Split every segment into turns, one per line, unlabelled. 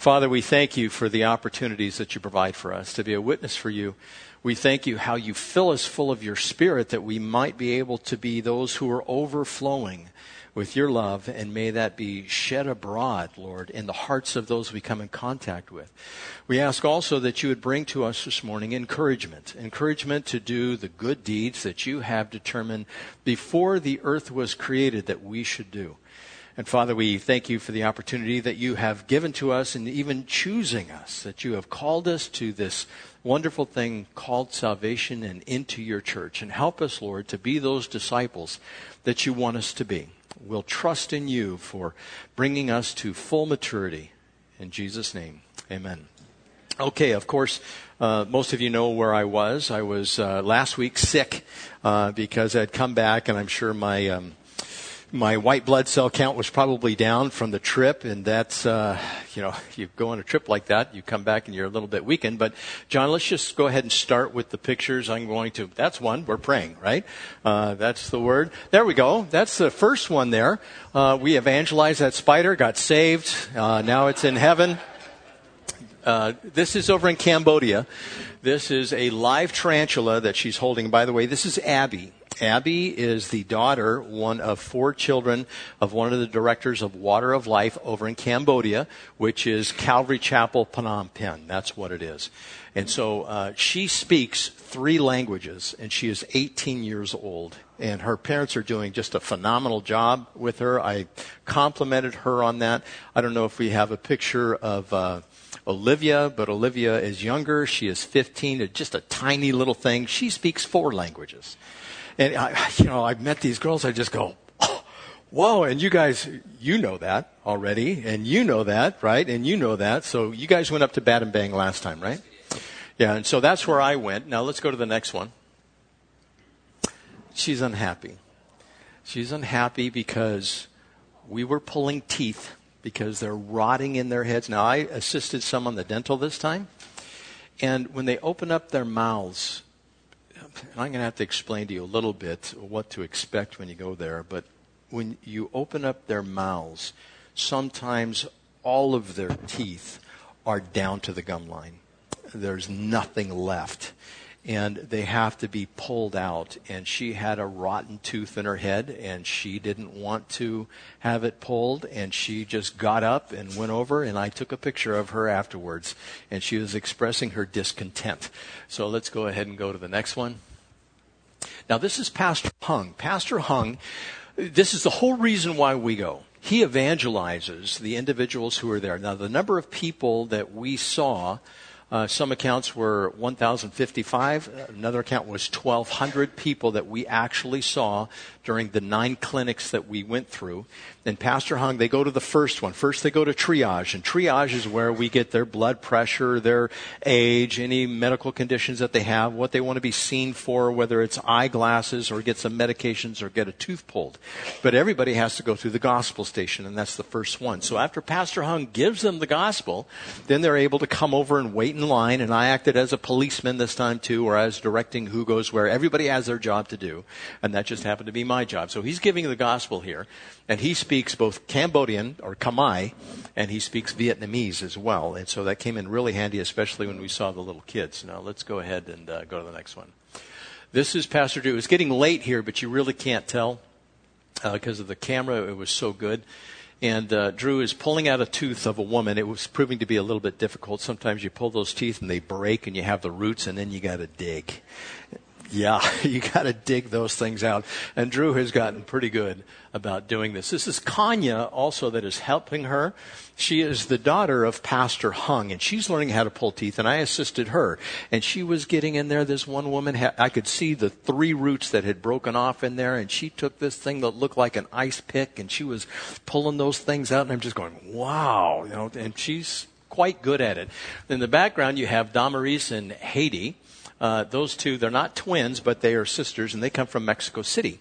Father, we thank you for the opportunities that you provide for us to be a witness for you. We thank you how you fill us full of your spirit that we might be able to be those who are overflowing with your love, and may that be shed abroad, Lord, in the hearts of those we come in contact with. We ask also that you would bring to us this morning encouragement, encouragement to do the good deeds that you have determined before the earth was created that we should do. And Father, we thank you for the opportunity that you have given to us and even choosing us, that you have called us to this wonderful thing called salvation and into your church. And help us, Lord, to be those disciples that you want us to be. We'll trust in you for bringing us to full maturity. In Jesus' name, amen. Okay, of course, uh, most of you know where I was. I was uh, last week sick uh, because I'd come back, and I'm sure my um, my white blood cell count was probably down from the trip, and that's, uh, you know, you go on a trip like that, you come back and you're a little bit weakened. But, John, let's just go ahead and start with the pictures. I'm going to, that's one, we're praying, right? Uh, that's the word. There we go. That's the first one there. Uh, we evangelized that spider, got saved. Uh, now it's in heaven. Uh, this is over in Cambodia. This is a live tarantula that she's holding. By the way, this is Abby. Abby is the daughter, one of four children of one of the directors of Water of Life over in Cambodia, which is Calvary Chapel, Phnom Penh. That's what it is. And so uh, she speaks three languages, and she is 18 years old. And her parents are doing just a phenomenal job with her. I complimented her on that. I don't know if we have a picture of. Uh, Olivia, but Olivia is younger. She is 15, just a tiny little thing. She speaks four languages. And I, you know, I've met these girls. I just go, oh, whoa! And you guys, you know that already, and you know that, right? And you know that. So you guys went up to Battambang last time, right? Yeah. And so that's where I went. Now let's go to the next one. She's unhappy. She's unhappy because we were pulling teeth because they're rotting in their heads. Now I assisted some on the dental this time. And when they open up their mouths, I'm going to have to explain to you a little bit what to expect when you go there, but when you open up their mouths, sometimes all of their teeth are down to the gum line. There's nothing left and they have to be pulled out. And she had a rotten tooth in her head, and she didn't want to have it pulled, and she just got up and went over, and I took a picture of her afterwards, and she was expressing her discontent. So let's go ahead and go to the next one. Now, this is Pastor Hung. Pastor Hung, this is the whole reason why we go. He evangelizes the individuals who are there. Now, the number of people that we saw uh, some accounts were 1,055. Another account was 1,200 people that we actually saw during the nine clinics that we went through. And Pastor Hung, they go to the first one. First, they go to triage, and triage is where we get their blood pressure, their age, any medical conditions that they have, what they want to be seen for, whether it's eyeglasses or get some medications or get a tooth pulled. But everybody has to go through the gospel station, and that's the first one. So after Pastor Hung gives them the gospel, then they're able to come over and wait in line. And I acted as a policeman this time too, or as directing who goes where. Everybody has their job to do, and that just happened to be my job. So he's giving the gospel here, and he speaks both Cambodian or Khmer, and he speaks Vietnamese as well. And so that came in really handy, especially when we saw the little kids. Now let's go ahead and uh, go to the next one. This is Pastor Drew. It's getting late here, but you really can't tell because uh, of the camera. It was so good. And uh, Drew is pulling out a tooth of a woman. It was proving to be a little bit difficult. Sometimes you pull those teeth and they break, and you have the roots, and then you got to dig. Yeah, you got to dig those things out. And Drew has gotten pretty good about doing this. This is Kanya also that is helping her. She is the daughter of Pastor Hung, and she's learning how to pull teeth, and I assisted her. And she was getting in there. This one woman, I could see the three roots that had broken off in there, and she took this thing that looked like an ice pick, and she was pulling those things out, and I'm just going, wow, you know, and she's quite good at it. In the background, you have Damaris and Haiti uh, those two, they're not twins, but they are sisters, and they come from Mexico City.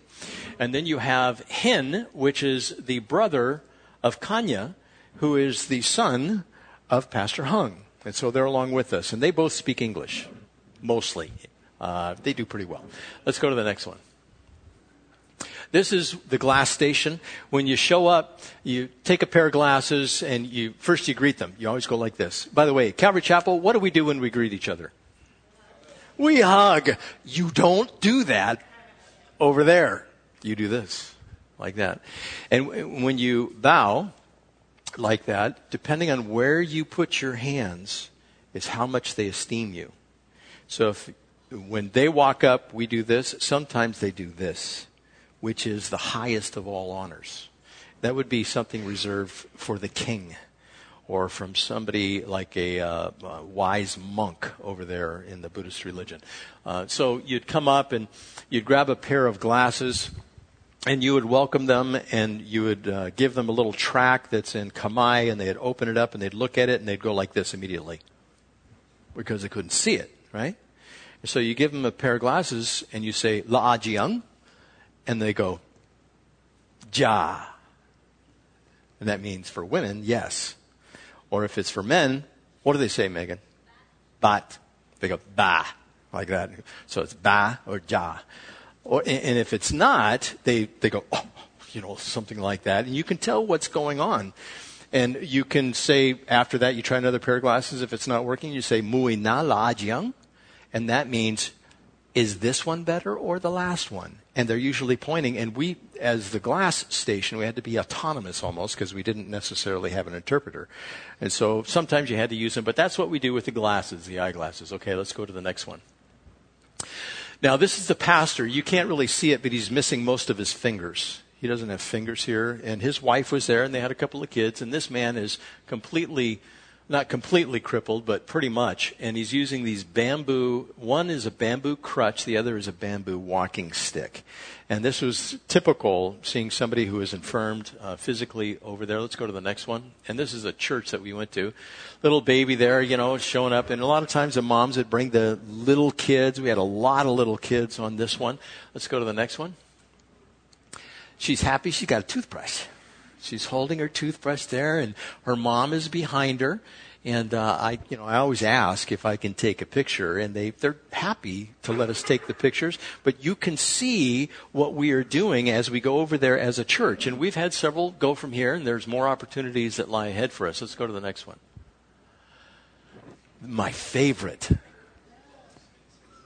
And then you have Hin, which is the brother of Kanya, who is the son of Pastor Hung. And so they're along with us. And they both speak English, mostly. Uh, they do pretty well. Let's go to the next one. This is the glass station. When you show up, you take a pair of glasses and you first you greet them. You always go like this. By the way, Calvary Chapel, what do we do when we greet each other? We hug. You don't do that over there. You do this, like that. And when you bow like that, depending on where you put your hands, is how much they esteem you. So if when they walk up, we do this. Sometimes they do this, which is the highest of all honors. That would be something reserved for the king or from somebody like a, uh, a wise monk over there in the Buddhist religion. Uh, so you'd come up and you'd grab a pair of glasses and you would welcome them and you would uh, give them a little track that's in Khmer and they'd open it up and they'd look at it and they'd go like this immediately because they couldn't see it, right? So you give them a pair of glasses and you say, La Jiang, and they go, Ja. And that means for women, yes. Or if it's for men, what do they say, Megan? Bat. They go, Ba, like that. So it's Ba or Ja. Or, and if it's not, they, they go, oh, you know, something like that. And you can tell what's going on. And you can say, after that, you try another pair of glasses. If it's not working, you say, Mui na la jiang and that means is this one better or the last one? And they're usually pointing, and we, as the glass station, we had to be autonomous almost because we didn't necessarily have an interpreter. And so sometimes you had to use them, but that's what we do with the glasses, the eyeglasses. Okay, let's go to the next one. Now, this is the pastor. You can't really see it, but he's missing most of his fingers. He doesn't have fingers here. And his wife was there, and they had a couple of kids, and this man is completely not completely crippled, but pretty much. And he's using these bamboo, one is a bamboo crutch, the other is a bamboo walking stick. And this was typical seeing somebody who is infirmed uh, physically over there. Let's go to the next one. And this is a church that we went to. Little baby there, you know, showing up. And a lot of times the moms would bring the little kids. We had a lot of little kids on this one. Let's go to the next one. She's happy she got a toothbrush. She's holding her toothbrush there, and her mom is behind her. And uh, I, you know, I always ask if I can take a picture, and they they're happy to let us take the pictures. But you can see what we are doing as we go over there as a church, and we've had several go from here, and there's more opportunities that lie ahead for us. Let's go to the next one. My favorite.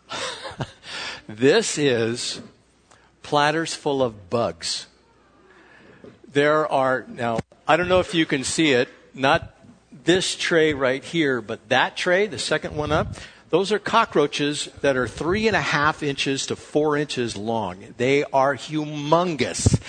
this is platters full of bugs there are, now, I don't know if you can see it, not this tray right here, but that tray, the second one up, those are cockroaches that are three and a half inches to four inches long. They are humongous.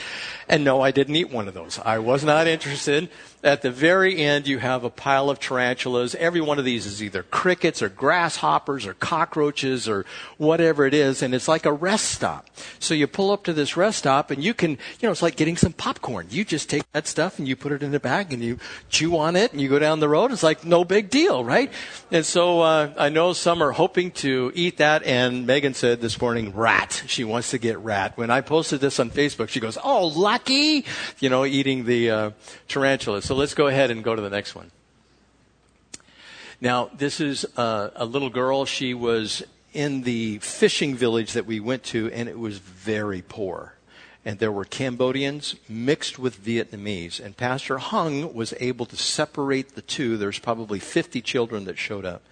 And no, I didn't eat one of those. I was not interested. At the very end, you have a pile of tarantulas. Every one of these is either crickets or grasshoppers or cockroaches or whatever it is, and it's like a rest stop. So you pull up to this rest stop, and you can, you know, it's like getting some popcorn. You just take that stuff and you put it in a bag and you chew on it and you go down the road. It's like no big deal, right? And so uh, I know some are hoping to eat that, and Megan said this morning, rat. She wants to get rat. When I posted this on Facebook, she goes, "Oh, lucky," you know, eating the uh, tarantula. So let's go ahead and go to the next one. Now, this is a, a little girl. She was in the fishing village that we went to, and it was very poor and there were Cambodians mixed with Vietnamese. And Pastor Hung was able to separate the two. There's probably 50 children that showed up.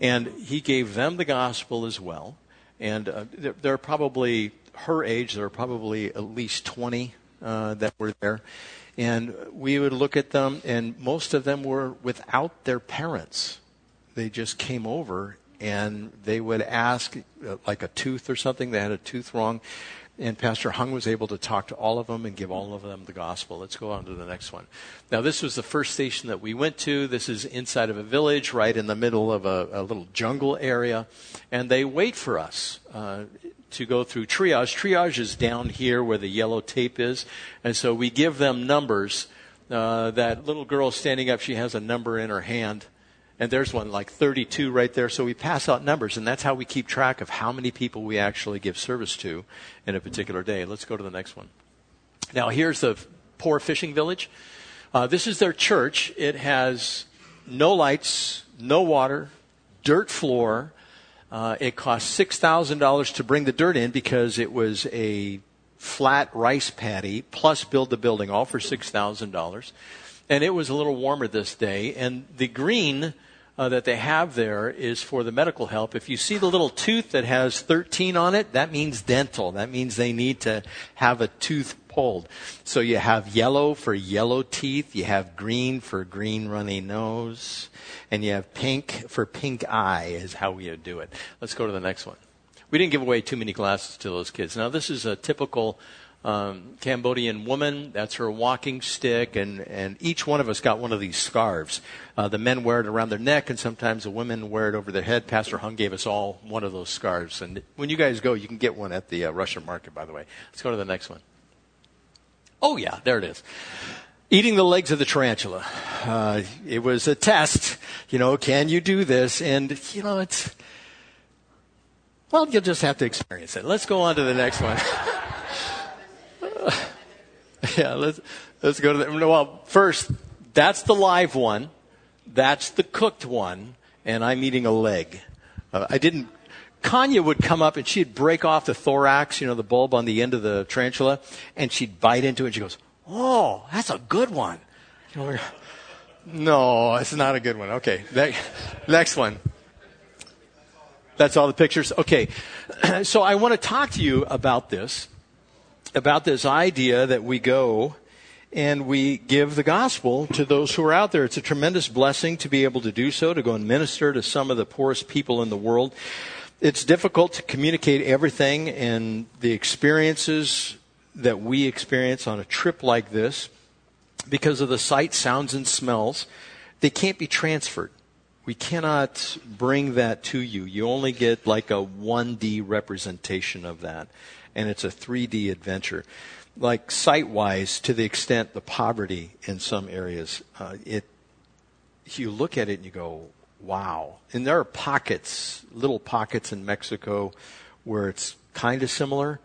And he gave them the gospel as well. And uh, they're, they're, probably her age, there are probably at least 20 uh, that were there. And we would look at them, and most of them were without their parents. They just came over and they would ask, uh, like a tooth or something, they had a tooth wrong. And Pastor Hung was able to talk to all of them and give all of them the gospel. Let's go on to the next one. Now, this was the first station that we went to. This is inside of a village, right in the middle of a, a little jungle area. And they wait for us. Uh, to go through triage. Triage is down here where the yellow tape is. And so we give them numbers. Uh, that little girl standing up, she has a number in her hand. And there's one like 32 right there. So we pass out numbers, and that's how we keep track of how many people we actually give service to in a particular day. Let's go to the next one. Now, here's the poor fishing village. Uh, this is their church. It has no lights, no water, dirt floor, uh, it cost $6,000 to bring the dirt in because it was a flat rice paddy plus build the building, all for $6,000. And it was a little warmer this day. And the green uh, that they have there is for the medical help. If you see the little tooth that has 13 on it, that means dental. That means they need to have a tooth pulled. So you have yellow for yellow teeth, you have green for green runny nose, and you have pink for pink eye, is how we do it. Let's go to the next one. We didn't give away too many glasses to those kids. Now, this is a typical um, Cambodian woman. That's her walking stick, and, and each one of us got one of these scarves. Uh, the men wear it around their neck, and sometimes the women wear it over their head. Pastor Hung gave us all one of those scarves. And when you guys go, you can get one at the uh, Russian market, by the way. Let's go to the next one. Oh, yeah, there it is. Eating the legs of the tarantula. Uh, it was a test. You know, can you do this? And, you know, it's, well, you'll just have to experience it. Let's go on to the next one. yeah, let's let's go to the. Well, first, that's the live one. That's the cooked one, and I'm eating a leg. Uh, I didn't. Kanya would come up and she'd break off the thorax, you know, the bulb on the end of the tarantula, and she'd bite into it. and She goes, "Oh, that's a good one." No, it's not a good one. Okay, next one. That's all the pictures. Okay, so I want to talk to you about this about this idea that we go and we give the gospel to those who are out there. It's a tremendous blessing to be able to do so, to go and minister to some of the poorest people in the world. It's difficult to communicate everything and the experiences that we experience on a trip like this because of the sight, sounds, and smells. They can't be transferred. We cannot bring that to you. You only get like a 1D representation of that and it's a 3D adventure. Like sight wise, to the extent the poverty in some areas, uh, it you look at it and you go, wow. And there are pockets, little pockets in Mexico where it's kind of similar,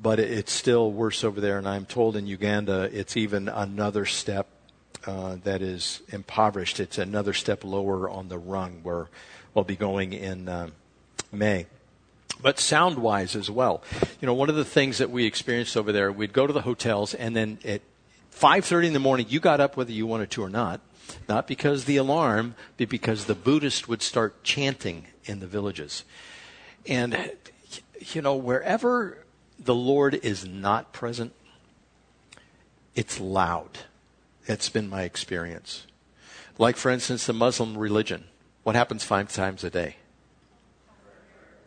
but it's still worse over there. And I'm told in Uganda it's even another step uh, that is impoverished. It's another step lower on the rung where we'll be going in uh, May but sound wise as well. You know, one of the things that we experienced over there, we'd go to the hotels and then at 5:30 in the morning you got up whether you wanted to or not, not because the alarm, but because the Buddhists would start chanting in the villages. And you know, wherever the Lord is not present, it's loud. That's been my experience. Like for instance the Muslim religion. What happens 5 times a day?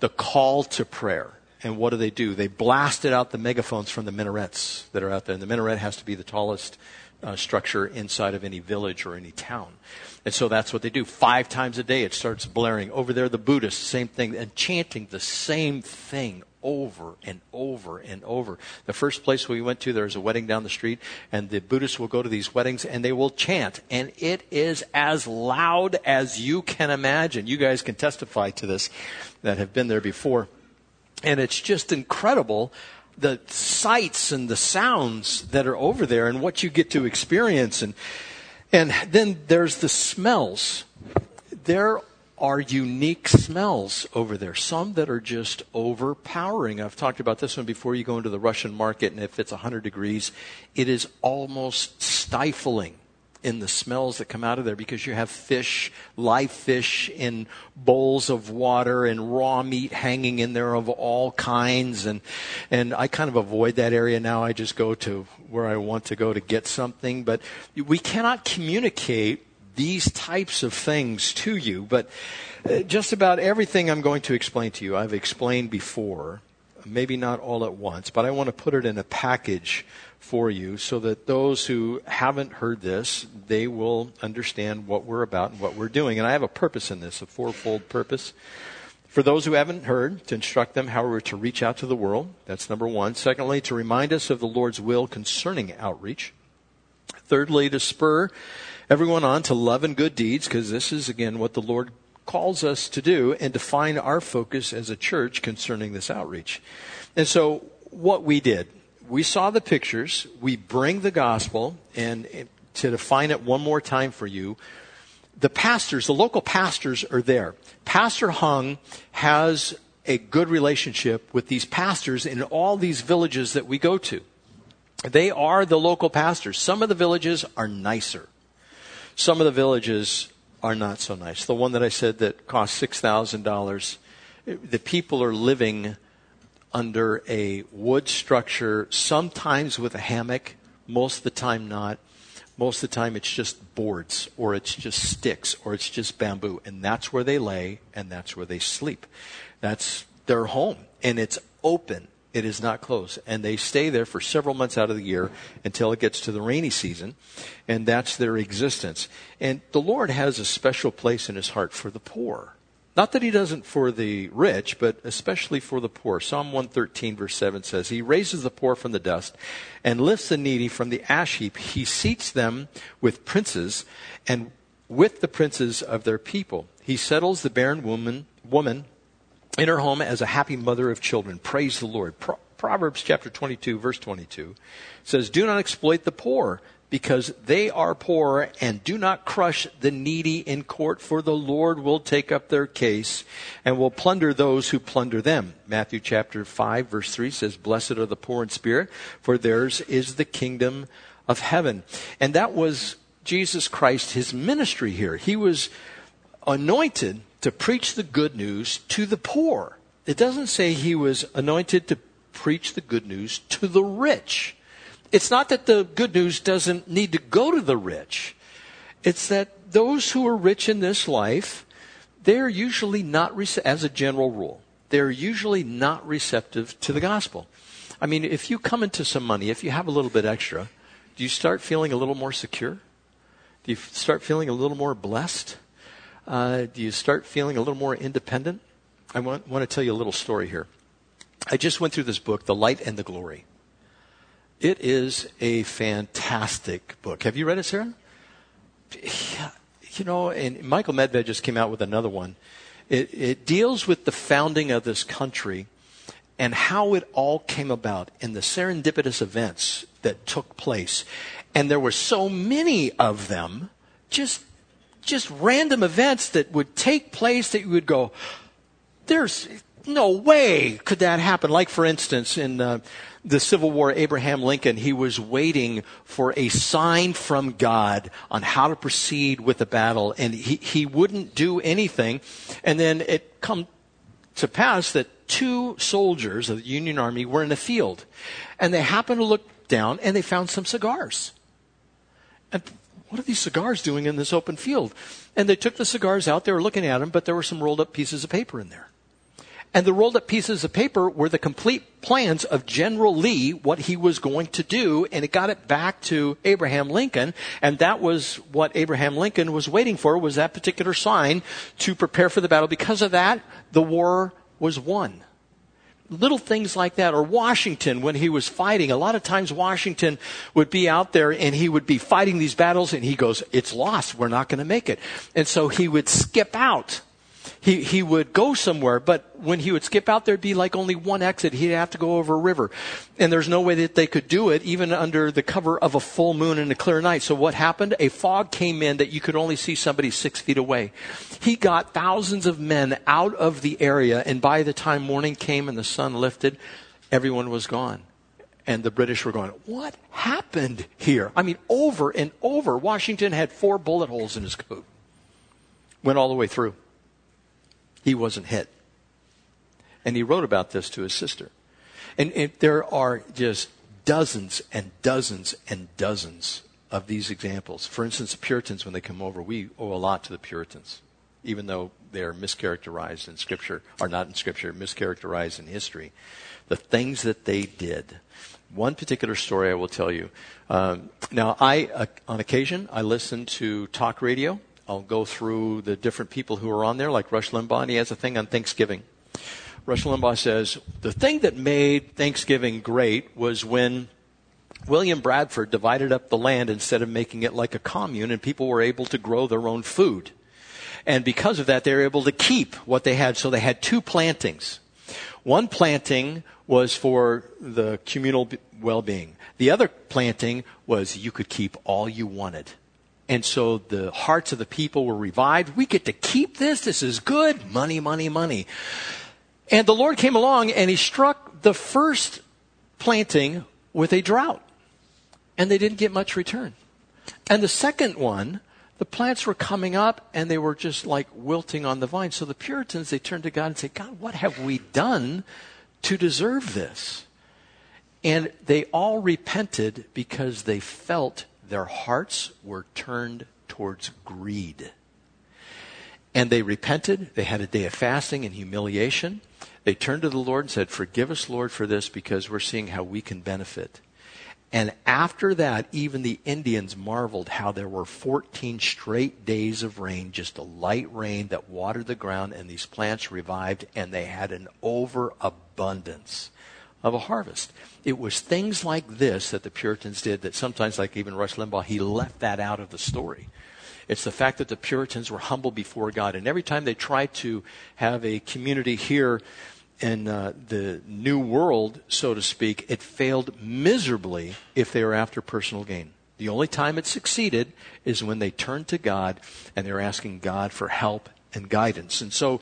the call to prayer. And what do they do? They blasted out the megaphones from the minarets that are out there. And the minaret has to be the tallest uh, structure inside of any village or any town. And so that's what they do. Five times a day it starts blaring. Over there, the Buddhists, same thing, and chanting the same thing over and over and over. The first place we went to, there's a wedding down the street, and the Buddhists will go to these weddings and they will chant. And it is as loud as you can imagine. You guys can testify to this that have been there before. And it's just incredible the sights and the sounds that are over there and what you get to experience. And, and then there's the smells. There are unique smells over there, some that are just overpowering. I've talked about this one before. You go into the Russian market, and if it's 100 degrees, it is almost stifling in the smells that come out of there because you have fish, live fish in bowls of water and raw meat hanging in there of all kinds. And, and I kind of avoid that area now. I just go to where I want to go to get something. But we cannot communicate these types of things to you. But uh, just about everything I'm going to explain to you, I've explained before. Maybe not all at once, but I want to put it in a package for you so that those who haven't heard this, they will understand what we're about and what we're doing. And I have a purpose in this, a fourfold purpose. For those who haven't heard, to instruct them how we're to reach out to the world. That's number one. Secondly, to remind us of the Lord's will concerning outreach. Thirdly, to spur everyone on to love and good deeds, because this is, again, what the Lord calls us to do, and to find our focus as a church concerning this outreach. And so, what we did we saw the pictures. We bring the gospel, and to define it one more time for you, the pastors, the local pastors are there. Pastor Hung has a good relationship with these pastors in all these villages that we go to. They are the local pastors. Some of the villages are nicer. Some of the villages are not so nice. The one that I said that cost $6,000, the people are living under a wood structure, sometimes with a hammock, most of the time not. Most of the time it's just boards or it's just sticks or it's just bamboo. And that's where they lay and that's where they sleep. That's their home and it's open. It is not closed. And they stay there for several months out of the year until it gets to the rainy season. And that's their existence. And the Lord has a special place in his heart for the poor. Not that he doesn't for the rich, but especially for the poor. Psalm 113 verse 7 says, He raises the poor from the dust and lifts the needy from the ash heap. He seats them with princes and with the princes of their people. He settles the barren woman, woman in her home as a happy mother of children. Praise the Lord. Pro- Proverbs chapter 22 verse 22 says, Do not exploit the poor because they are poor and do not crush the needy in court, for the Lord will take up their case and will plunder those who plunder them. Matthew chapter 5 verse 3 says, Blessed are the poor in spirit, for theirs is the kingdom of heaven. And that was Jesus Christ, his ministry here. He was anointed to preach the good news to the poor. It doesn't say he was anointed to preach the good news to the rich. It's not that the good news doesn't need to go to the rich. It's that those who are rich in this life, they're usually not, as a general rule, they're usually not receptive to the gospel. I mean, if you come into some money, if you have a little bit extra, do you start feeling a little more secure? Do you start feeling a little more blessed? Uh, do you start feeling a little more independent? I want, want to tell you a little story here. I just went through this book, The Light and the Glory. It is a fantastic book. Have you read it, Sarah? Yeah, you know, and Michael Medved just came out with another one. It, it deals with the founding of this country and how it all came about and the serendipitous events that took place. And there were so many of them, just, just random events that would take place that you would go, there's no way could that happen. Like, for instance, in uh, the Civil War, Abraham Lincoln, he was waiting for a sign from God on how to proceed with the battle, and he, he wouldn't do anything. And then it come to pass that two soldiers of the Union Army were in a field, and they happened to look down and they found some cigars. And what are these cigars doing in this open field? And they took the cigars out, they were looking at them, but there were some rolled up pieces of paper in there. And the rolled up pieces of paper were the complete plans of General Lee, what he was going to do, and it got it back to Abraham Lincoln, and that was what Abraham Lincoln was waiting for, was that particular sign to prepare for the battle. Because of that, the war was won. Little things like that, or Washington when he was fighting. A lot of times Washington would be out there and he would be fighting these battles and he goes, it's lost, we're not going to make it. And so he would skip out he, he would go somewhere, but when he would skip out, there'd be like only one exit. He'd have to go over a river. And there's no way that they could do it even under the cover of a full moon and a clear night. So what happened? A fog came in that you could only see somebody six feet away. He got thousands of men out of the area, and by the time morning came and the sun lifted, everyone was gone. And the British were going, what happened here? I mean, over and over. Washington had four bullet holes in his coat. Went all the way through he wasn't hit. And he wrote about this to his sister. And, and there are just dozens and dozens and dozens of these examples. For instance, the Puritans, when they come over, we owe a lot to the Puritans, even though they are mischaracterized in Scripture, are not in Scripture, mischaracterized in history. The things that they did. One particular story I will tell you. Um, now, I, uh, on occasion, I listen to talk radio I'll go through the different people who are on there, like Rush Limbaugh, and he has a thing on Thanksgiving. Rush Limbaugh says, The thing that made Thanksgiving great was when William Bradford divided up the land instead of making it like a commune, and people were able to grow their own food. And because of that, they were able to keep what they had. So they had two plantings. One planting was for the communal well being, the other planting was you could keep all you wanted. And so the hearts of the people were revived. We get to keep this. This is good. Money, money, money. And the Lord came along and he struck the first planting with a drought. And they didn't get much return. And the second one, the plants were coming up and they were just like wilting on the vine. So the Puritans, they turned to God and said, God, what have we done to deserve this? And they all repented because they felt their hearts were turned towards greed. And they repented. They had a day of fasting and humiliation. They turned to the Lord and said, Forgive us, Lord, for this because we're seeing how we can benefit. And after that, even the Indians marveled how there were 14 straight days of rain, just a light rain that watered the ground, and these plants revived, and they had an overabundance of a harvest. It was things like this that the Puritans did that sometimes, like even Rush Limbaugh, he left that out of the story. It's the fact that the Puritans were humble before God. And every time they tried to have a community here in uh, the new world, so to speak, it failed miserably if they were after personal gain. The only time it succeeded is when they turned to God and they're asking God for help and guidance. And so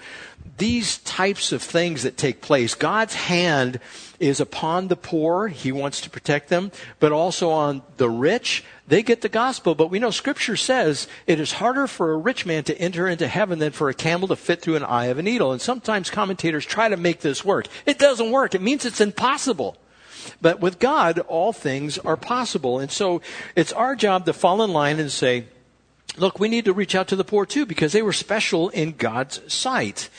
these types of things that take place, God's hand is upon the poor. He wants to protect them, but also on the rich. They get the gospel, but we know scripture says it is harder for a rich man to enter into heaven than for a camel to fit through an eye of a needle. And sometimes commentators try to make this work. It doesn't work. It means it's impossible. But with God, all things are possible. And so it's our job to fall in line and say, look, we need to reach out to the poor too because they were special in God's sight.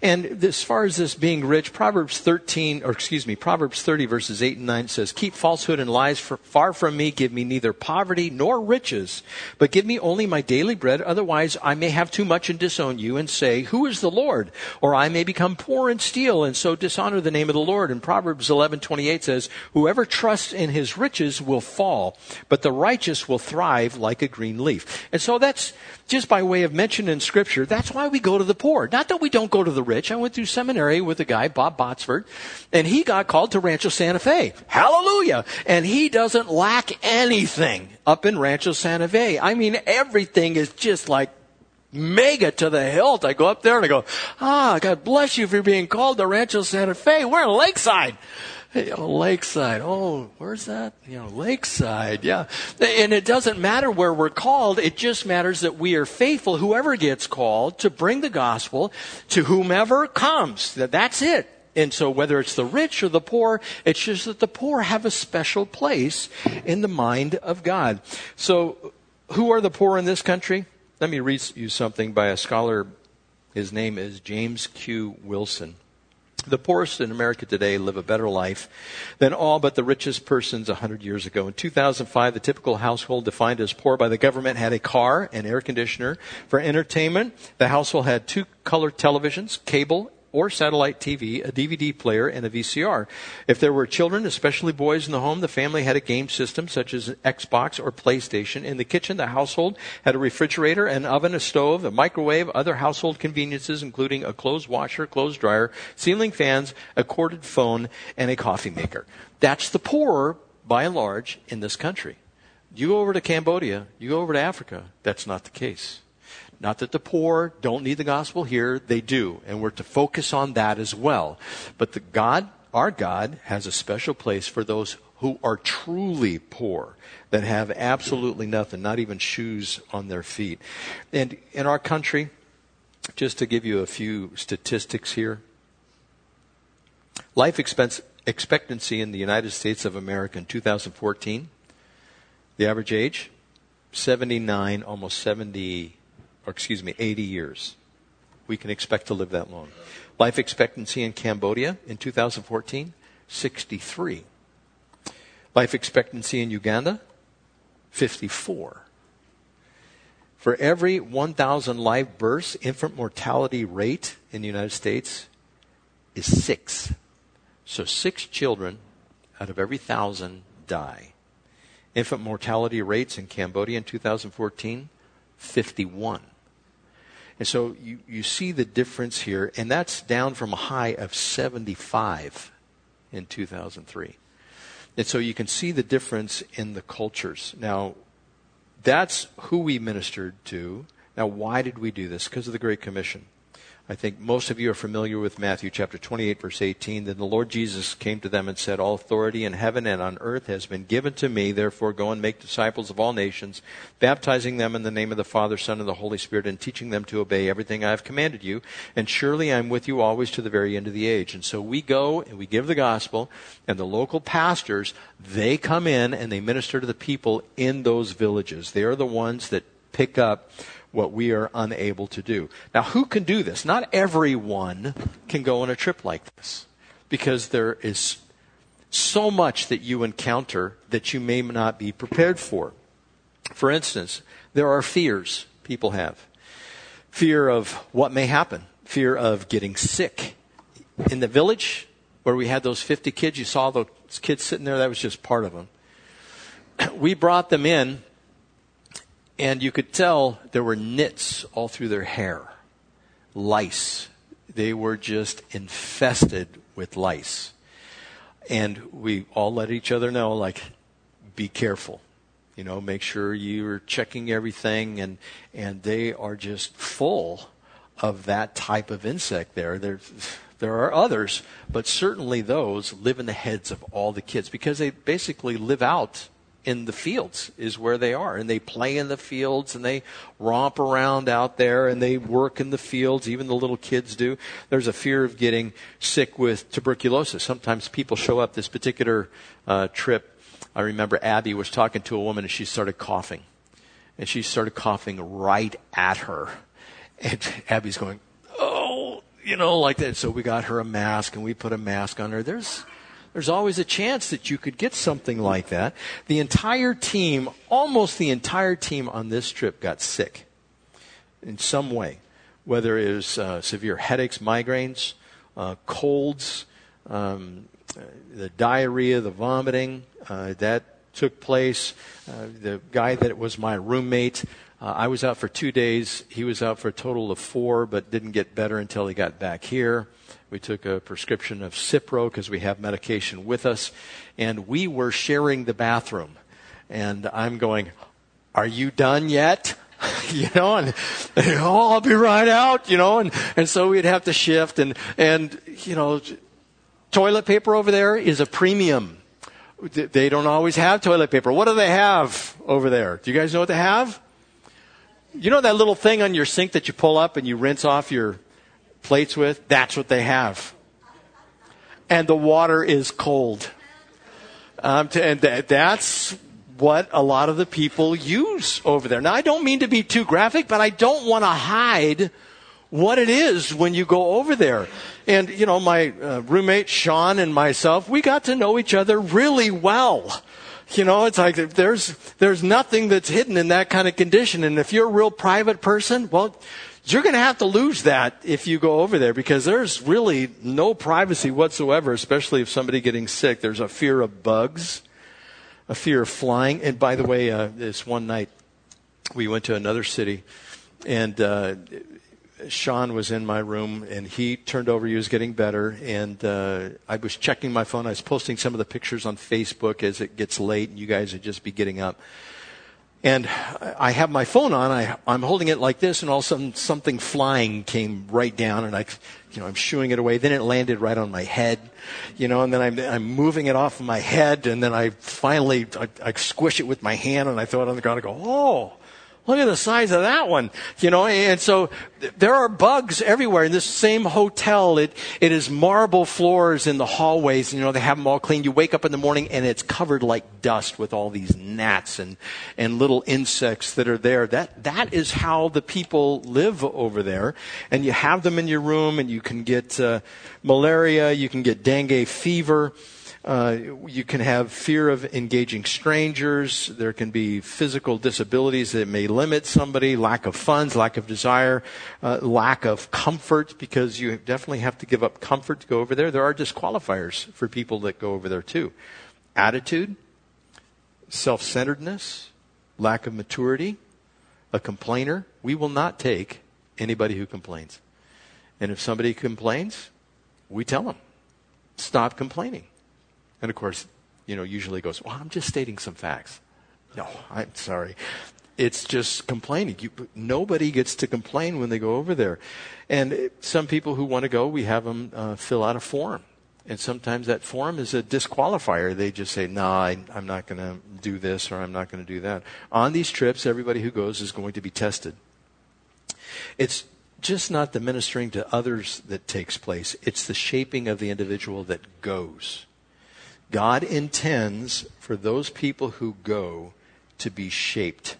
And as far as this being rich, Proverbs 13, or excuse me, Proverbs 30 verses 8 and 9 says, Keep falsehood and lies far from me. Give me neither poverty nor riches, but give me only my daily bread. Otherwise, I may have too much and disown you and say, Who is the Lord? Or I may become poor and steal and so dishonor the name of the Lord. And Proverbs 11, 28 says, Whoever trusts in his riches will fall, but the righteous will thrive like a green leaf. And so that's just by way of mention in scripture. That's why we go to the poor. Not that we don't go to the rich. I went through seminary with a guy, Bob Botsford, and he got called to Rancho Santa Fe. Hallelujah. And he doesn't lack anything up in Rancho Santa Fe. I mean, everything is just like mega to the hilt. I go up there and I go, ah, God bless you for being called to Rancho Santa Fe. We're in Lakeside. You know, Lakeside. Oh, where's that? You know, Lakeside. Yeah. And it doesn't matter where we're called. It just matters that we are faithful, whoever gets called, to bring the gospel to whomever comes. That's it. And so whether it's the rich or the poor, it's just that the poor have a special place in the mind of God. So who are the poor in this country? Let me read you something by a scholar. His name is James Q. Wilson. The poorest in America today live a better life than all but the richest persons 100 years ago. In 2005, the typical household defined as poor by the government had a car, an air conditioner. For entertainment, the household had two color televisions, cable, or satellite TV, a DVD player, and a VCR. If there were children, especially boys in the home, the family had a game system such as an Xbox or PlayStation. In the kitchen, the household had a refrigerator, an oven, a stove, a microwave, other household conveniences, including a clothes washer, clothes dryer, ceiling fans, a corded phone, and a coffee maker. That's the poor, by and large, in this country. You go over to Cambodia, you go over to Africa, that's not the case. Not that the poor don't need the gospel here, they do, and we're to focus on that as well. But the God, our God, has a special place for those who are truly poor, that have absolutely nothing, not even shoes on their feet. And in our country, just to give you a few statistics here, life expectancy in the United States of America in 2014, the average age, 79, almost 70 or excuse me, 80 years. We can expect to live that long. Life expectancy in Cambodia in 2014, 63. Life expectancy in Uganda, 54. For every 1,000 live births, infant mortality rate in the United States is six. So six children out of every thousand die. Infant mortality rates in Cambodia in 2014, 51. And so you, you see the difference here, and that's down from a high of 75 in 2003. And so you can see the difference in the cultures. Now, that's who we ministered to. Now, why did we do this? Because of the Great Commission. I think most of you are familiar with Matthew chapter 28 verse 18. Then the Lord Jesus came to them and said, All authority in heaven and on earth has been given to me. Therefore go and make disciples of all nations, baptizing them in the name of the Father, Son, and the Holy Spirit, and teaching them to obey everything I have commanded you. And surely I'm with you always to the very end of the age. And so we go and we give the gospel, and the local pastors, they come in and they minister to the people in those villages. They are the ones that pick up what we are unable to do. Now, who can do this? Not everyone can go on a trip like this because there is so much that you encounter that you may not be prepared for. For instance, there are fears people have fear of what may happen, fear of getting sick. In the village where we had those 50 kids, you saw those kids sitting there, that was just part of them. We brought them in and you could tell there were nits all through their hair, lice. They were just infested with lice. And we all let each other know, like, be careful. You know, make sure you're checking everything. And, and they are just full of that type of insect there. There, there are others, but certainly those live in the heads of all the kids because they basically live out in the fields is where they are. And they play in the fields and they romp around out there and they work in the fields even the little kids do. There's a fear of getting sick with tuberculosis. Sometimes people show up this particular uh, trip. I remember abby was talking to a woman and she started coughing. And she started coughing right at her. And abby's going oh you know like that. So we got her a mask and we put a mask on her. There's there's always a chance that you could get something like that. The entire team, almost the entire team on this trip got sick in some way, whether it was uh, severe headaches, migraines, uh, colds, um, the diarrhea, the vomiting, uh, that took place. Uh, the guy that was my roommate, uh, I was out for two days. He was out for a total of four, but didn't get better until he got back here. We took a prescription of Cipro because we have medication with us. And we were sharing the bathroom. And I'm going, Are you done yet? you know, and, oh, I'll be right out, you know, and, and so we'd have to shift and, and, you know, toilet paper over there is a premium. They don't always have toilet paper. What do they have over there? Do you guys know what they have? You know that little thing on your sink that you pull up and you rinse off your plates with, that's what they have. And the water is cold. Um, to, and th- that's what a lot of the people use over there. Now, I don't mean to be too graphic, but I don't want to hide what it is when you go over there. And, you know, my uh, roommate Sean and myself, we got to know each other really well. You know, it's like there's, there's nothing that's hidden in that kind of condition. And if you're a real private person, well, you're going to have to lose that if you go over there because there's really no privacy whatsoever, especially if somebody getting sick. There's a fear of bugs, a fear of flying. And by the way, uh, this one night we went to another city and uh, Sean was in my room and he turned over. He was getting better. And uh, I was checking my phone. I was posting some of the pictures on Facebook as it gets late and you guys would just be getting up. And I have my phone on. I, I'm holding it like this, and all of a sudden something flying came right down, and I, you know, I'm shooing it away. Then it landed right on my head, you know, and then I'm, I'm moving it off of my head, and then I finally I, I squish it with my hand, and I throw it on the ground. and go, oh, Look at the size of that one, you know, and so there are bugs everywhere. In this same hotel, it, it is marble floors in the hallways, and, you know, they have them all clean. You wake up in the morning and it's covered like dust with all these gnats and, and little insects that are there. That, that is how the people live over there. And you have them in your room and you can get uh, malaria, you can get dengue fever. Uh, you can have fear of engaging strangers. There can be physical disabilities that may limit somebody, lack of funds, lack of desire, uh, lack of comfort, because you definitely have to give up comfort to go over there. There are disqualifiers for people that go over there too. Attitude, self centeredness, lack of maturity, a complainer. We will not take anybody who complains. And if somebody complains, we tell them, stop complaining. And of course, you know, usually goes, well, I'm just stating some facts. No, I'm sorry. it's just complaining. You, nobody gets to complain when they go over there. And some people who want to go, we have them uh, fill out a form. And sometimes that form is a disqualifier. They just say, no, nah, I'm not going to do this or I'm not going to do that. On these trips, everybody who goes is going to be tested. It's just not the ministering to others that takes place, it's the shaping of the individual that goes. God intends for those people who go to be shaped.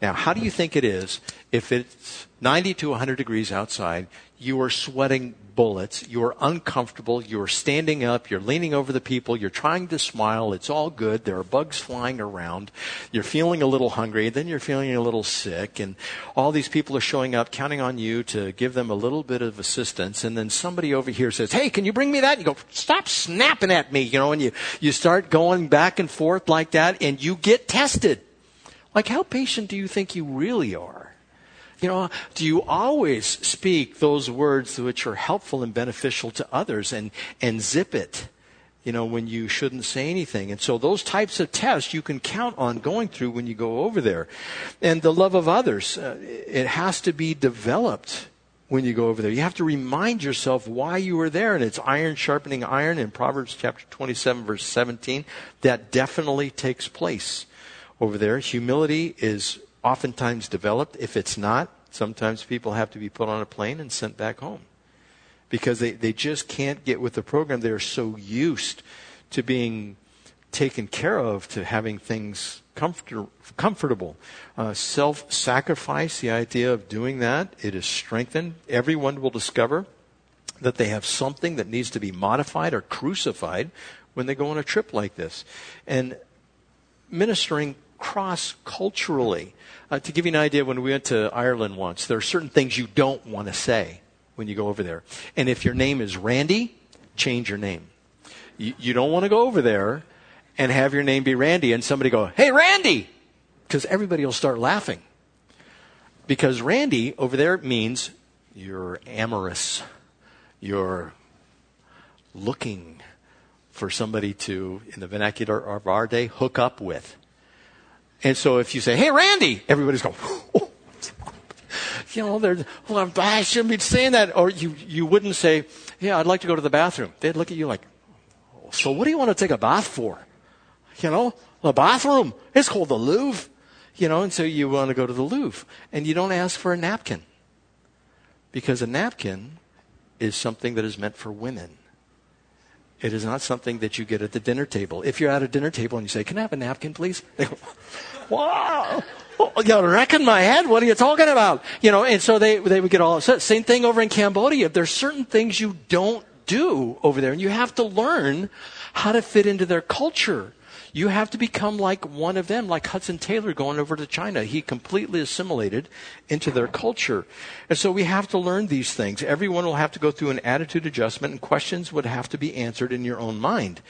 Now, how do you think it is if it's 90 to 100 degrees outside, you are sweating bullets, you're uncomfortable, you're standing up, you're leaning over the people, you're trying to smile, it's all good, there are bugs flying around, you're feeling a little hungry, then you're feeling a little sick, and all these people are showing up counting on you to give them a little bit of assistance, and then somebody over here says, Hey, can you bring me that? And You go, Stop snapping at me, you know, and you, you start going back and forth like that, and you get tested. Like, how patient do you think you really are? You know, do you always speak those words which are helpful and beneficial to others and, and zip it, you know, when you shouldn't say anything? And so those types of tests you can count on going through when you go over there. And the love of others, uh, it has to be developed when you go over there. You have to remind yourself why you were there. And it's iron sharpening iron in Proverbs chapter 27, verse 17. That definitely takes place over there. Humility is oftentimes developed. If it's not, sometimes people have to be put on a plane and sent back home because they, they just can't get with the program. They're so used to being taken care of, to having things comfort, comfortable. Uh, Self sacrifice, the idea of doing that, it is strengthened. Everyone will discover that they have something that needs to be modified or crucified when they go on a trip like this. And ministering cross culturally. Uh, to give you an idea, when we went to Ireland once, there are certain things you don't want to say when you go over there. And if your name is Randy, change your name. You, you don't want to go over there and have your name be Randy and somebody go, hey, Randy! Because everybody will start laughing. Because Randy over there means you're amorous. You're looking for somebody to, in the vernacular of our day, hook up with. And so if you say, hey, Randy, everybody's going, oh. you know, they're, well, I shouldn't be saying that. Or you, you wouldn't say, yeah, I'd like to go to the bathroom. They'd look at you like, so what do you want to take a bath for? You know, the bathroom. It's called the Louvre. You know, and so you want to go to the Louvre. And you don't ask for a napkin. Because a napkin is something that is meant for women. It is not something that you get at the dinner table. If you're at a dinner table and you say, Can I have a napkin, please? They go, Wow. Oh, you're wrecking my head. What are you talking about? You know, and so they, they would get all upset. Same thing over in Cambodia. There's certain things you don't do over there, and you have to learn how to fit into their culture. You have to become like one of them, like Hudson Taylor going over to China. He completely assimilated into their culture. And so we have to learn these things. Everyone will have to go through an attitude adjustment and questions would have to be answered in your own mind.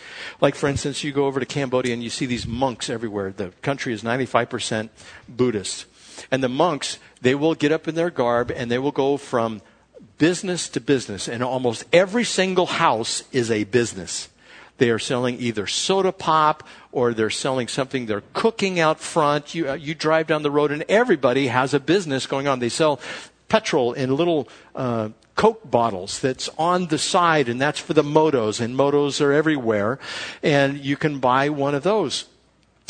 Like, for instance, you go over to Cambodia and you see these monks everywhere. The country is 95% Buddhist. And the monks, they will get up in their garb and they will go from business to business. And almost every single house is a business. They are selling either soda pop or they're selling something they're cooking out front. You, uh, you drive down the road and everybody has a business going on. They sell petrol in little uh, Coke bottles that's on the side, and that's for the motos, and motos are everywhere, and you can buy one of those.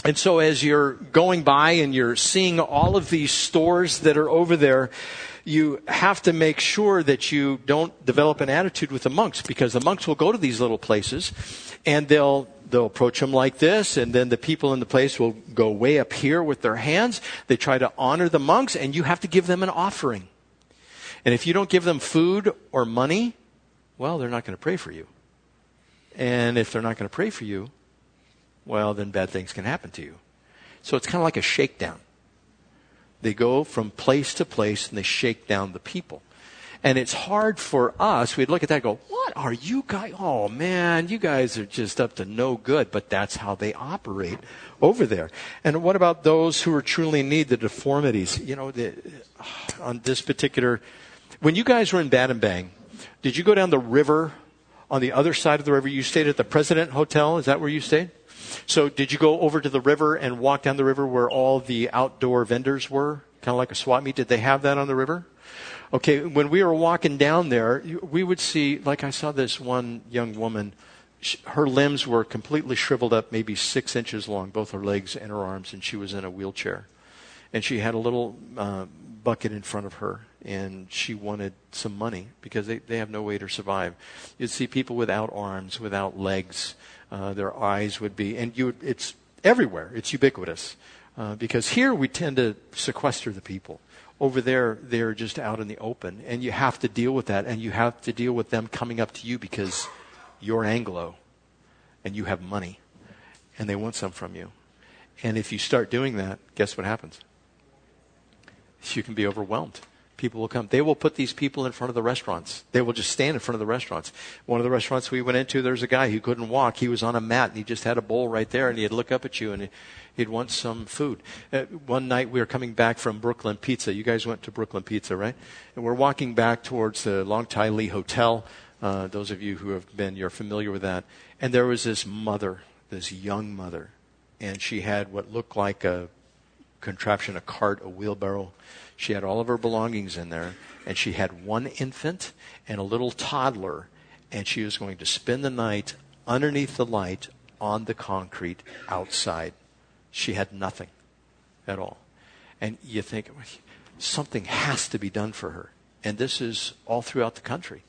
And so as you're going by and you're seeing all of these stores that are over there, you have to make sure that you don't develop an attitude with the monks because the monks will go to these little places and they'll they'll approach them like this and then the people in the place will go way up here with their hands. They try to honor the monks and you have to give them an offering. And if you don't give them food or money well they're not going to pray for you. And if they're not going to pray for you well then bad things can happen to you so it's kind of like a shakedown they go from place to place and they shake down the people. And it's hard for us. We'd look at that and go, What are you guys? Oh, man, you guys are just up to no good. But that's how they operate over there. And what about those who are truly in need, the deformities? You know, the, uh, on this particular. When you guys were in Battambang, did you go down the river on the other side of the river? You stayed at the President Hotel. Is that where you stayed? So, did you go over to the river and walk down the river where all the outdoor vendors were? Kind of like a swap meet? Did they have that on the river? Okay, when we were walking down there, we would see, like I saw this one young woman, her limbs were completely shriveled up, maybe six inches long, both her legs and her arms, and she was in a wheelchair. And she had a little uh, bucket in front of her, and she wanted some money because they, they have no way to survive. You'd see people without arms, without legs, uh, their eyes would be, and you, it's everywhere, it's ubiquitous. Uh, because here we tend to sequester the people over there, they're just out in the open. And you have to deal with that. And you have to deal with them coming up to you because you're Anglo and you have money and they want some from you. And if you start doing that, guess what happens? You can be overwhelmed. People will come. They will put these people in front of the restaurants. They will just stand in front of the restaurants. One of the restaurants we went into, there's a guy who couldn't walk. He was on a mat and he just had a bowl right there and he'd look up at you and he'd want some food. Uh, one night we were coming back from Brooklyn Pizza. You guys went to Brooklyn Pizza, right? And we're walking back towards the Long Tai Lee Hotel. Uh, those of you who have been, you're familiar with that. And there was this mother, this young mother, and she had what looked like a contraption, a cart, a wheelbarrow. She had all of her belongings in there, and she had one infant and a little toddler, and she was going to spend the night underneath the light on the concrete outside. She had nothing at all. And you think, something has to be done for her. And this is all throughout the country.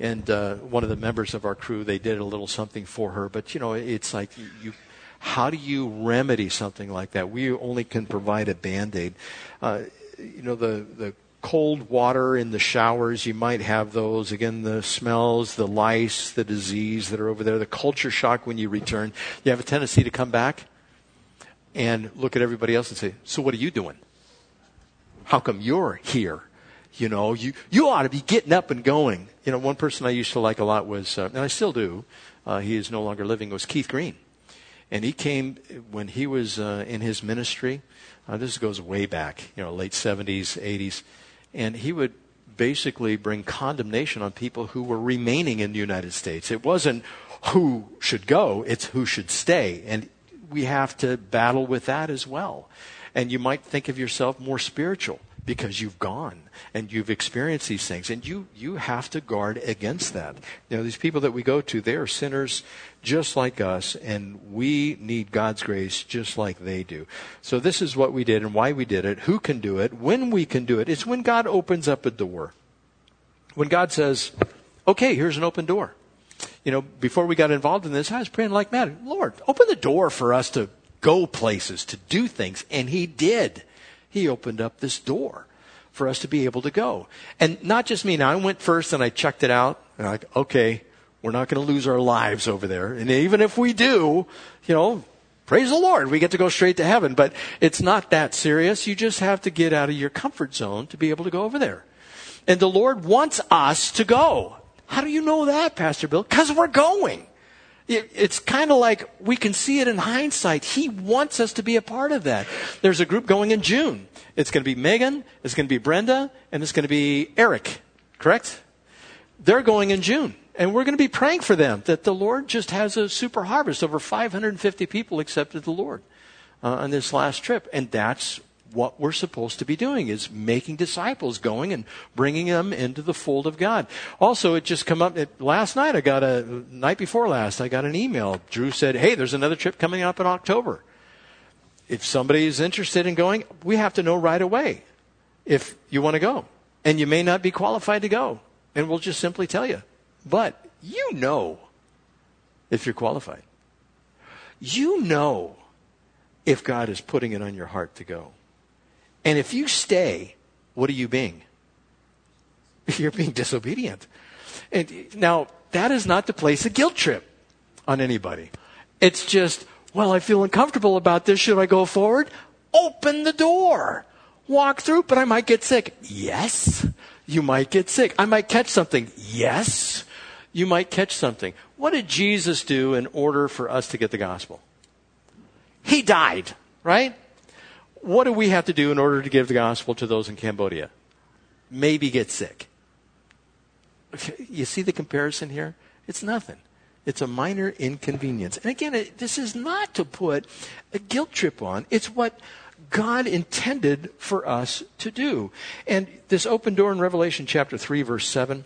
And uh, one of the members of our crew, they did a little something for her. But, you know, it's like you, how do you remedy something like that? We only can provide a band aid. Uh, you know, the, the cold water in the showers, you might have those. Again, the smells, the lice, the disease that are over there, the culture shock when you return. You have a tendency to come back and look at everybody else and say, So what are you doing? How come you're here? You know, you, you ought to be getting up and going. You know, one person I used to like a lot was, uh, and I still do, uh, he is no longer living, was Keith Green. And he came when he was uh, in his ministry. Uh, this goes way back, you know, late 70s, 80s. And he would basically bring condemnation on people who were remaining in the United States. It wasn't who should go, it's who should stay. And we have to battle with that as well. And you might think of yourself more spiritual because you've gone and you've experienced these things and you you have to guard against that you know these people that we go to they are sinners just like us and we need God's grace just like they do so this is what we did and why we did it who can do it when we can do it it's when God opens up a door when God says okay here's an open door you know, before we got involved in this, I was praying like mad. Lord, open the door for us to go places, to do things. And He did. He opened up this door for us to be able to go. And not just me. Now, I went first and I checked it out. And I'm like, okay, we're not going to lose our lives over there. And even if we do, you know, praise the Lord, we get to go straight to heaven. But it's not that serious. You just have to get out of your comfort zone to be able to go over there. And the Lord wants us to go. How do you know that, Pastor Bill? Because we're going. It, it's kind of like we can see it in hindsight. He wants us to be a part of that. There's a group going in June. It's going to be Megan, it's going to be Brenda, and it's going to be Eric, correct? They're going in June. And we're going to be praying for them that the Lord just has a super harvest. Over 550 people accepted the Lord uh, on this last trip. And that's what we're supposed to be doing is making disciples, going and bringing them into the fold of God. Also, it just come up it, last night. I got a night before last. I got an email. Drew said, "Hey, there's another trip coming up in October. If somebody is interested in going, we have to know right away if you want to go, and you may not be qualified to go, and we'll just simply tell you. But you know if you're qualified. You know." if God is putting it on your heart to go. And if you stay, what are you being? You're being disobedient. And now, that is not to place a guilt trip on anybody. It's just, well, I feel uncomfortable about this. Should I go forward? Open the door. Walk through, but I might get sick. Yes. You might get sick. I might catch something. Yes. You might catch something. What did Jesus do in order for us to get the gospel? He died, right? What do we have to do in order to give the gospel to those in Cambodia? Maybe get sick. You see the comparison here? It's nothing. It's a minor inconvenience. And again, it, this is not to put a guilt trip on. It's what God intended for us to do. And this open door in Revelation chapter 3, verse 7,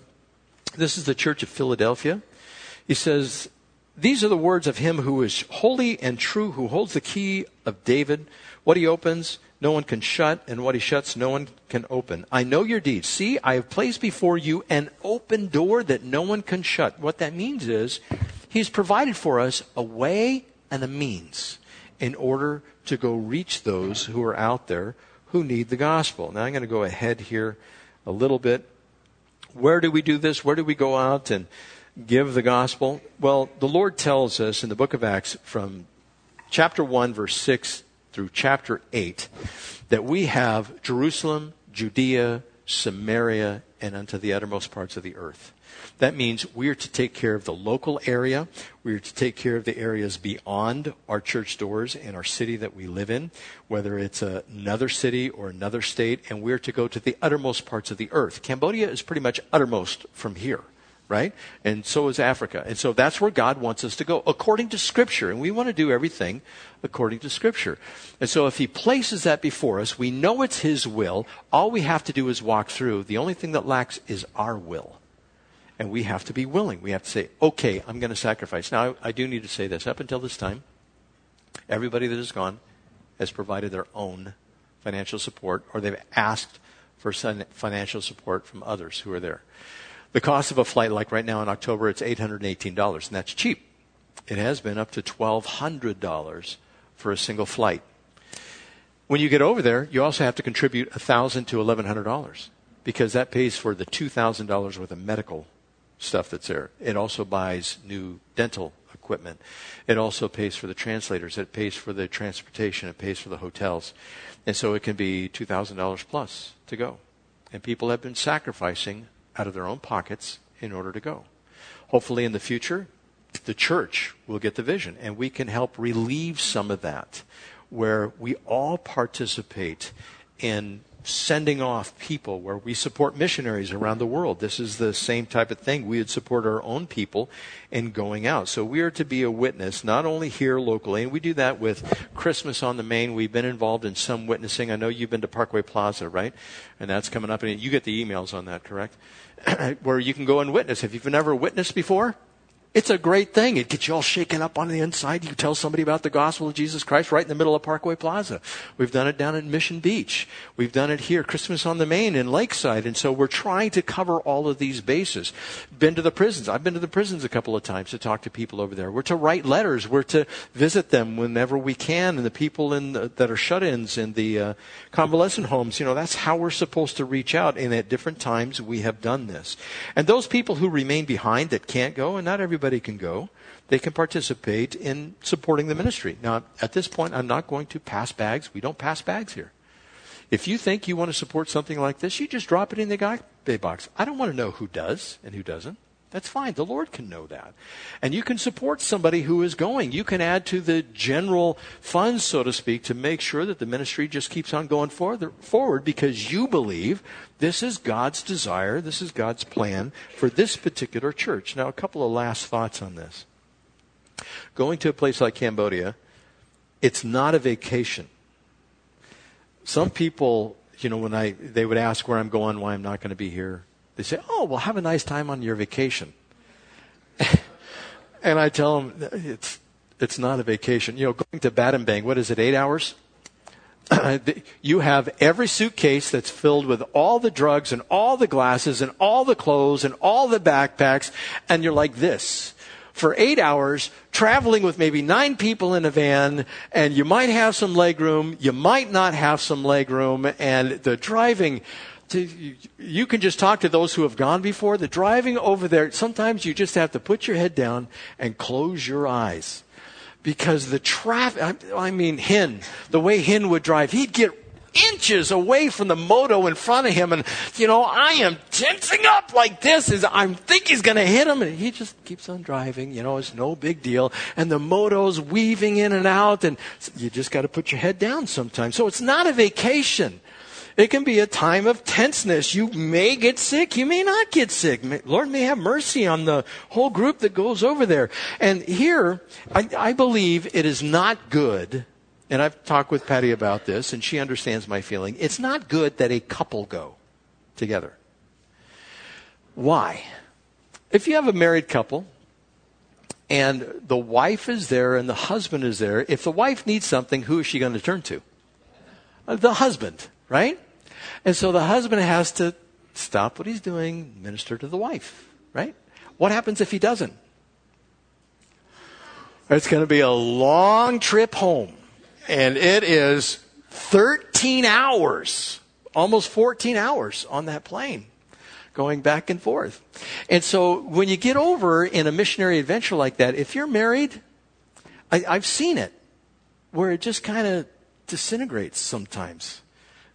this is the church of Philadelphia. He says, These are the words of him who is holy and true, who holds the key of David. What he opens, no one can shut, and what he shuts, no one can open. I know your deeds. See, I have placed before you an open door that no one can shut. What that means is, he's provided for us a way and a means in order to go reach those who are out there who need the gospel. Now I'm going to go ahead here a little bit. Where do we do this? Where do we go out and give the gospel? Well, the Lord tells us in the book of Acts from chapter 1, verse 6 through chapter 8 that we have Jerusalem, Judea, Samaria, and unto the uttermost parts of the earth. That means we are to take care of the local area. We are to take care of the areas beyond our church doors and our city that we live in, whether it's another city or another state, and we're to go to the uttermost parts of the earth. Cambodia is pretty much uttermost from here right? And so is Africa. And so that's where God wants us to go, according to Scripture. And we want to do everything according to Scripture. And so if He places that before us, we know it's His will. All we have to do is walk through. The only thing that lacks is our will. And we have to be willing. We have to say, okay, I'm going to sacrifice. Now, I, I do need to say this. Up until this time, everybody that has gone has provided their own financial support, or they've asked for financial support from others who are there. The cost of a flight, like right now in October, it's $818, and that's cheap. It has been up to $1,200 for a single flight. When you get over there, you also have to contribute 1,000 to $1,100 because that pays for the $2,000 worth of medical stuff that's there. It also buys new dental equipment. It also pays for the translators. It pays for the transportation. It pays for the hotels. And so it can be $2,000 plus to go. And people have been sacrificing out of their own pockets in order to go. Hopefully, in the future, the church will get the vision and we can help relieve some of that where we all participate in sending off people where we support missionaries around the world. This is the same type of thing. We would support our own people in going out. So we are to be a witness, not only here locally, and we do that with Christmas on the Main. We've been involved in some witnessing. I know you've been to Parkway Plaza, right? And that's coming up, and you get the emails on that, correct? where you can go and witness. If you've never witnessed before, it's a great thing. It gets you all shaken up on the inside. You tell somebody about the gospel of Jesus Christ right in the middle of Parkway Plaza. We've done it down in Mission Beach. We've done it here, Christmas on the Main in Lakeside. And so we're trying to cover all of these bases. Been to the prisons. I've been to the prisons a couple of times to talk to people over there. We're to write letters. We're to visit them whenever we can. And the people in the, that are shut-ins in the uh, convalescent homes, you know, that's how we're supposed to reach out. And at different times we have done this. And those people who remain behind that can't go, and not everybody everybody can go. They can participate in supporting the ministry. Now, at this point, I'm not going to pass bags. We don't pass bags here. If you think you want to support something like this, you just drop it in the guy box. I don't want to know who does and who doesn't. That's fine. The Lord can know that. And you can support somebody who is going. You can add to the general funds, so to speak, to make sure that the ministry just keeps on going forward because you believe this is God's desire, this is God's plan for this particular church. Now, a couple of last thoughts on this. Going to a place like Cambodia, it's not a vacation. Some people, you know, when I, they would ask where I'm going, why I'm not going to be here they say, Oh, well, have a nice time on your vacation. and I tell them, it's, it's not a vacation. You know, going to Battambang, what is it, eight hours? you have every suitcase that's filled with all the drugs and all the glasses and all the clothes and all the backpacks, and you're like this for eight hours, traveling with maybe nine people in a van, and you might have some leg room, you might not have some leg room, and the driving to, you can just talk to those who have gone before. The driving over there, sometimes you just have to put your head down and close your eyes. Because the traffic, I mean, Hin, the way Hin would drive, he'd get inches away from the moto in front of him. And, you know, I am tensing up like this as I think he's going to hit him. And he just keeps on driving. You know, it's no big deal. And the moto's weaving in and out. And you just got to put your head down sometimes. So it's not a vacation. It can be a time of tenseness. You may get sick. You may not get sick. Lord may have mercy on the whole group that goes over there. And here, I, I believe it is not good, and I've talked with Patty about this, and she understands my feeling. It's not good that a couple go together. Why? If you have a married couple, and the wife is there and the husband is there, if the wife needs something, who is she going to turn to? Uh, the husband, right? And so the husband has to stop what he's doing, minister to the wife, right? What happens if he doesn't? It's going to be a long trip home. And it is 13 hours, almost 14 hours on that plane going back and forth. And so when you get over in a missionary adventure like that, if you're married, I, have seen it where it just kind of disintegrates sometimes.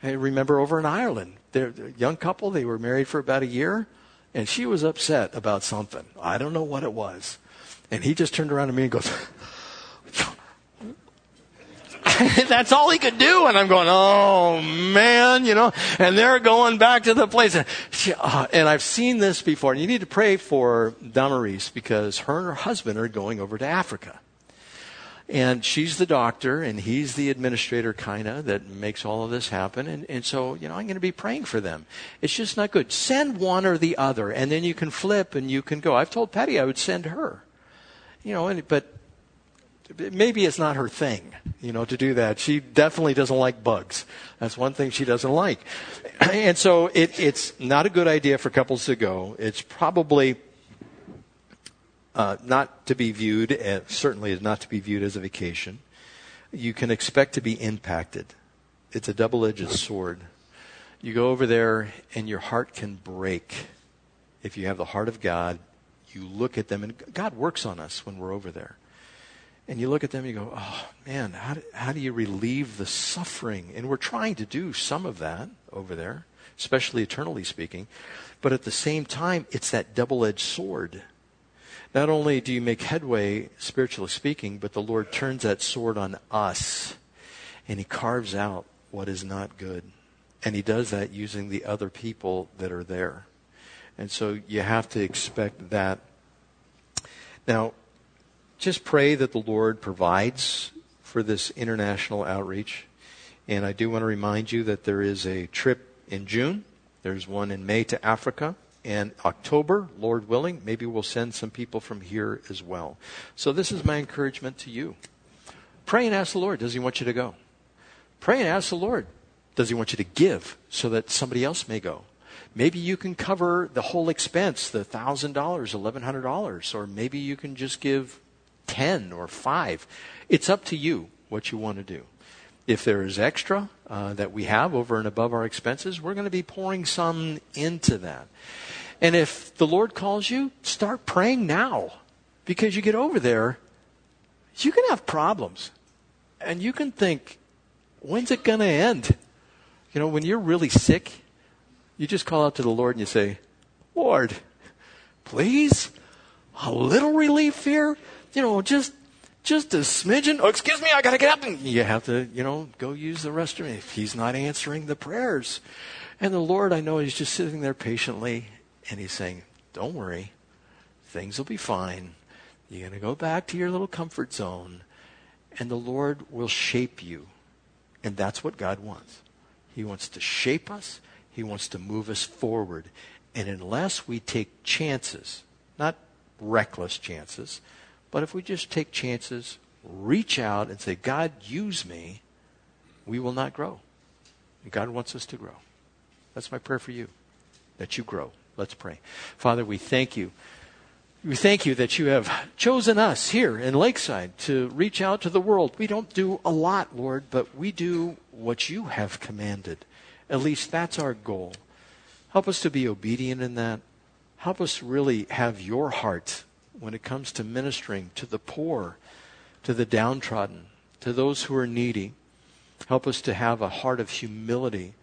I remember over in Ireland, they're a young couple, they were married for about a year, and she was upset about something. I don't know what it was. And he just turned around to me and goes, That's all he could do. And I'm going, oh man, you know, and they're going back to the place. And, she, uh, and I've seen this before. And you need to pray for Damaris because her and her husband are going over to Africa. And she's the doctor and he's the administrator kind of that makes all of this happen. And, and so, you know, I'm going to be praying for them. It's just not good. Send one or the other and then you can flip and you can go. I've told Patty I would send her. You know, and, but maybe it's not her thing, you know, to do that. She definitely doesn't like bugs. That's one thing she doesn't like. And so it, it's not a good idea for couples to go. It's probably uh, not to be viewed, as, certainly is not to be viewed as a vacation. You can expect to be impacted. It's a double edged sword. You go over there and your heart can break. If you have the heart of God, you look at them, and God works on us when we're over there and you look at them and you go, oh man, how do, how do you relieve the suffering? And we're trying to do some of that over there, especially eternally speaking. But at the same time, it's that double edged sword. Not only do you make headway, spiritually speaking, but the Lord turns that sword on us and He carves out what is not good. And He does that using the other people that are there. And so you have to expect that. Now, just pray that the Lord provides for this international outreach. And I do want to remind you that there is a trip in June. There's one in May to Africa. And October, Lord willing, maybe we'll send some people from here as well. So this is my encouragement to you. Pray and ask the Lord, does he want you to go? Pray and ask the Lord, does he want you to give so that somebody else may go? Maybe you can cover the whole expense, the $1,000, $1,100, or maybe you can just give 10 or 5. It's up to you what you want to do. If there is extra uh, that we have over and above our expenses, we're going to be pouring some into that. And if the Lord calls you, start praying now. Because you get over there, you can have problems. And you can think, when's it going to end? You know, when you're really sick, you just call out to the Lord and you say, Lord, please, a little relief here you know, just just a smidgen. Oh, excuse me, I got to get up. And you have to, you know, go use the restroom if he's not answering the prayers. And the Lord, I know, he's just sitting there patiently and he's saying, Don't worry, things will be fine. You're going to go back to your little comfort zone and the Lord will shape you. And that's what God wants. He wants to shape us, He wants to move us forward. And unless we take chances, not reckless chances, but if we just take chances, reach out and say, God, use me, we will not grow. And God wants us to grow. That's my prayer for you, that you grow. Let's pray. Father, we thank you. We thank you that you have chosen us here in Lakeside to reach out to the world. We don't do a lot, Lord, but we do what you have commanded. At least that's our goal. Help us to be obedient in that. Help us really have your heart when it comes to ministering to the poor, to the downtrodden, to those who are needy. Help us to have a heart of humility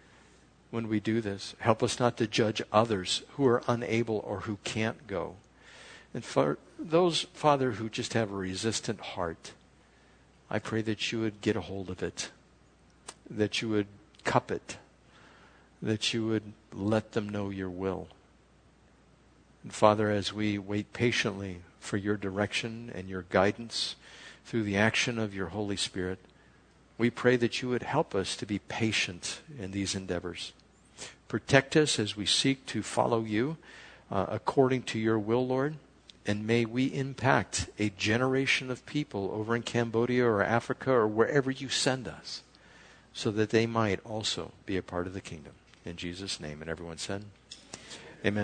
when we do this. Help us not to judge others who are unable or who can't go. And for those, Father, who just have a resistant heart, I pray that you would get a hold of it, that you would cup it, that you would let them know your will. And Father, as we wait patiently for your direction and your guidance through the action of your Holy Spirit, we pray that you would help us to be patient in these endeavors. Protect us as we seek to follow you uh, according to your will, Lord. And may we impact a generation of people over in Cambodia or Africa or wherever you send us so that they might also be a part of the kingdom. In Jesus' name. And everyone said, Amen.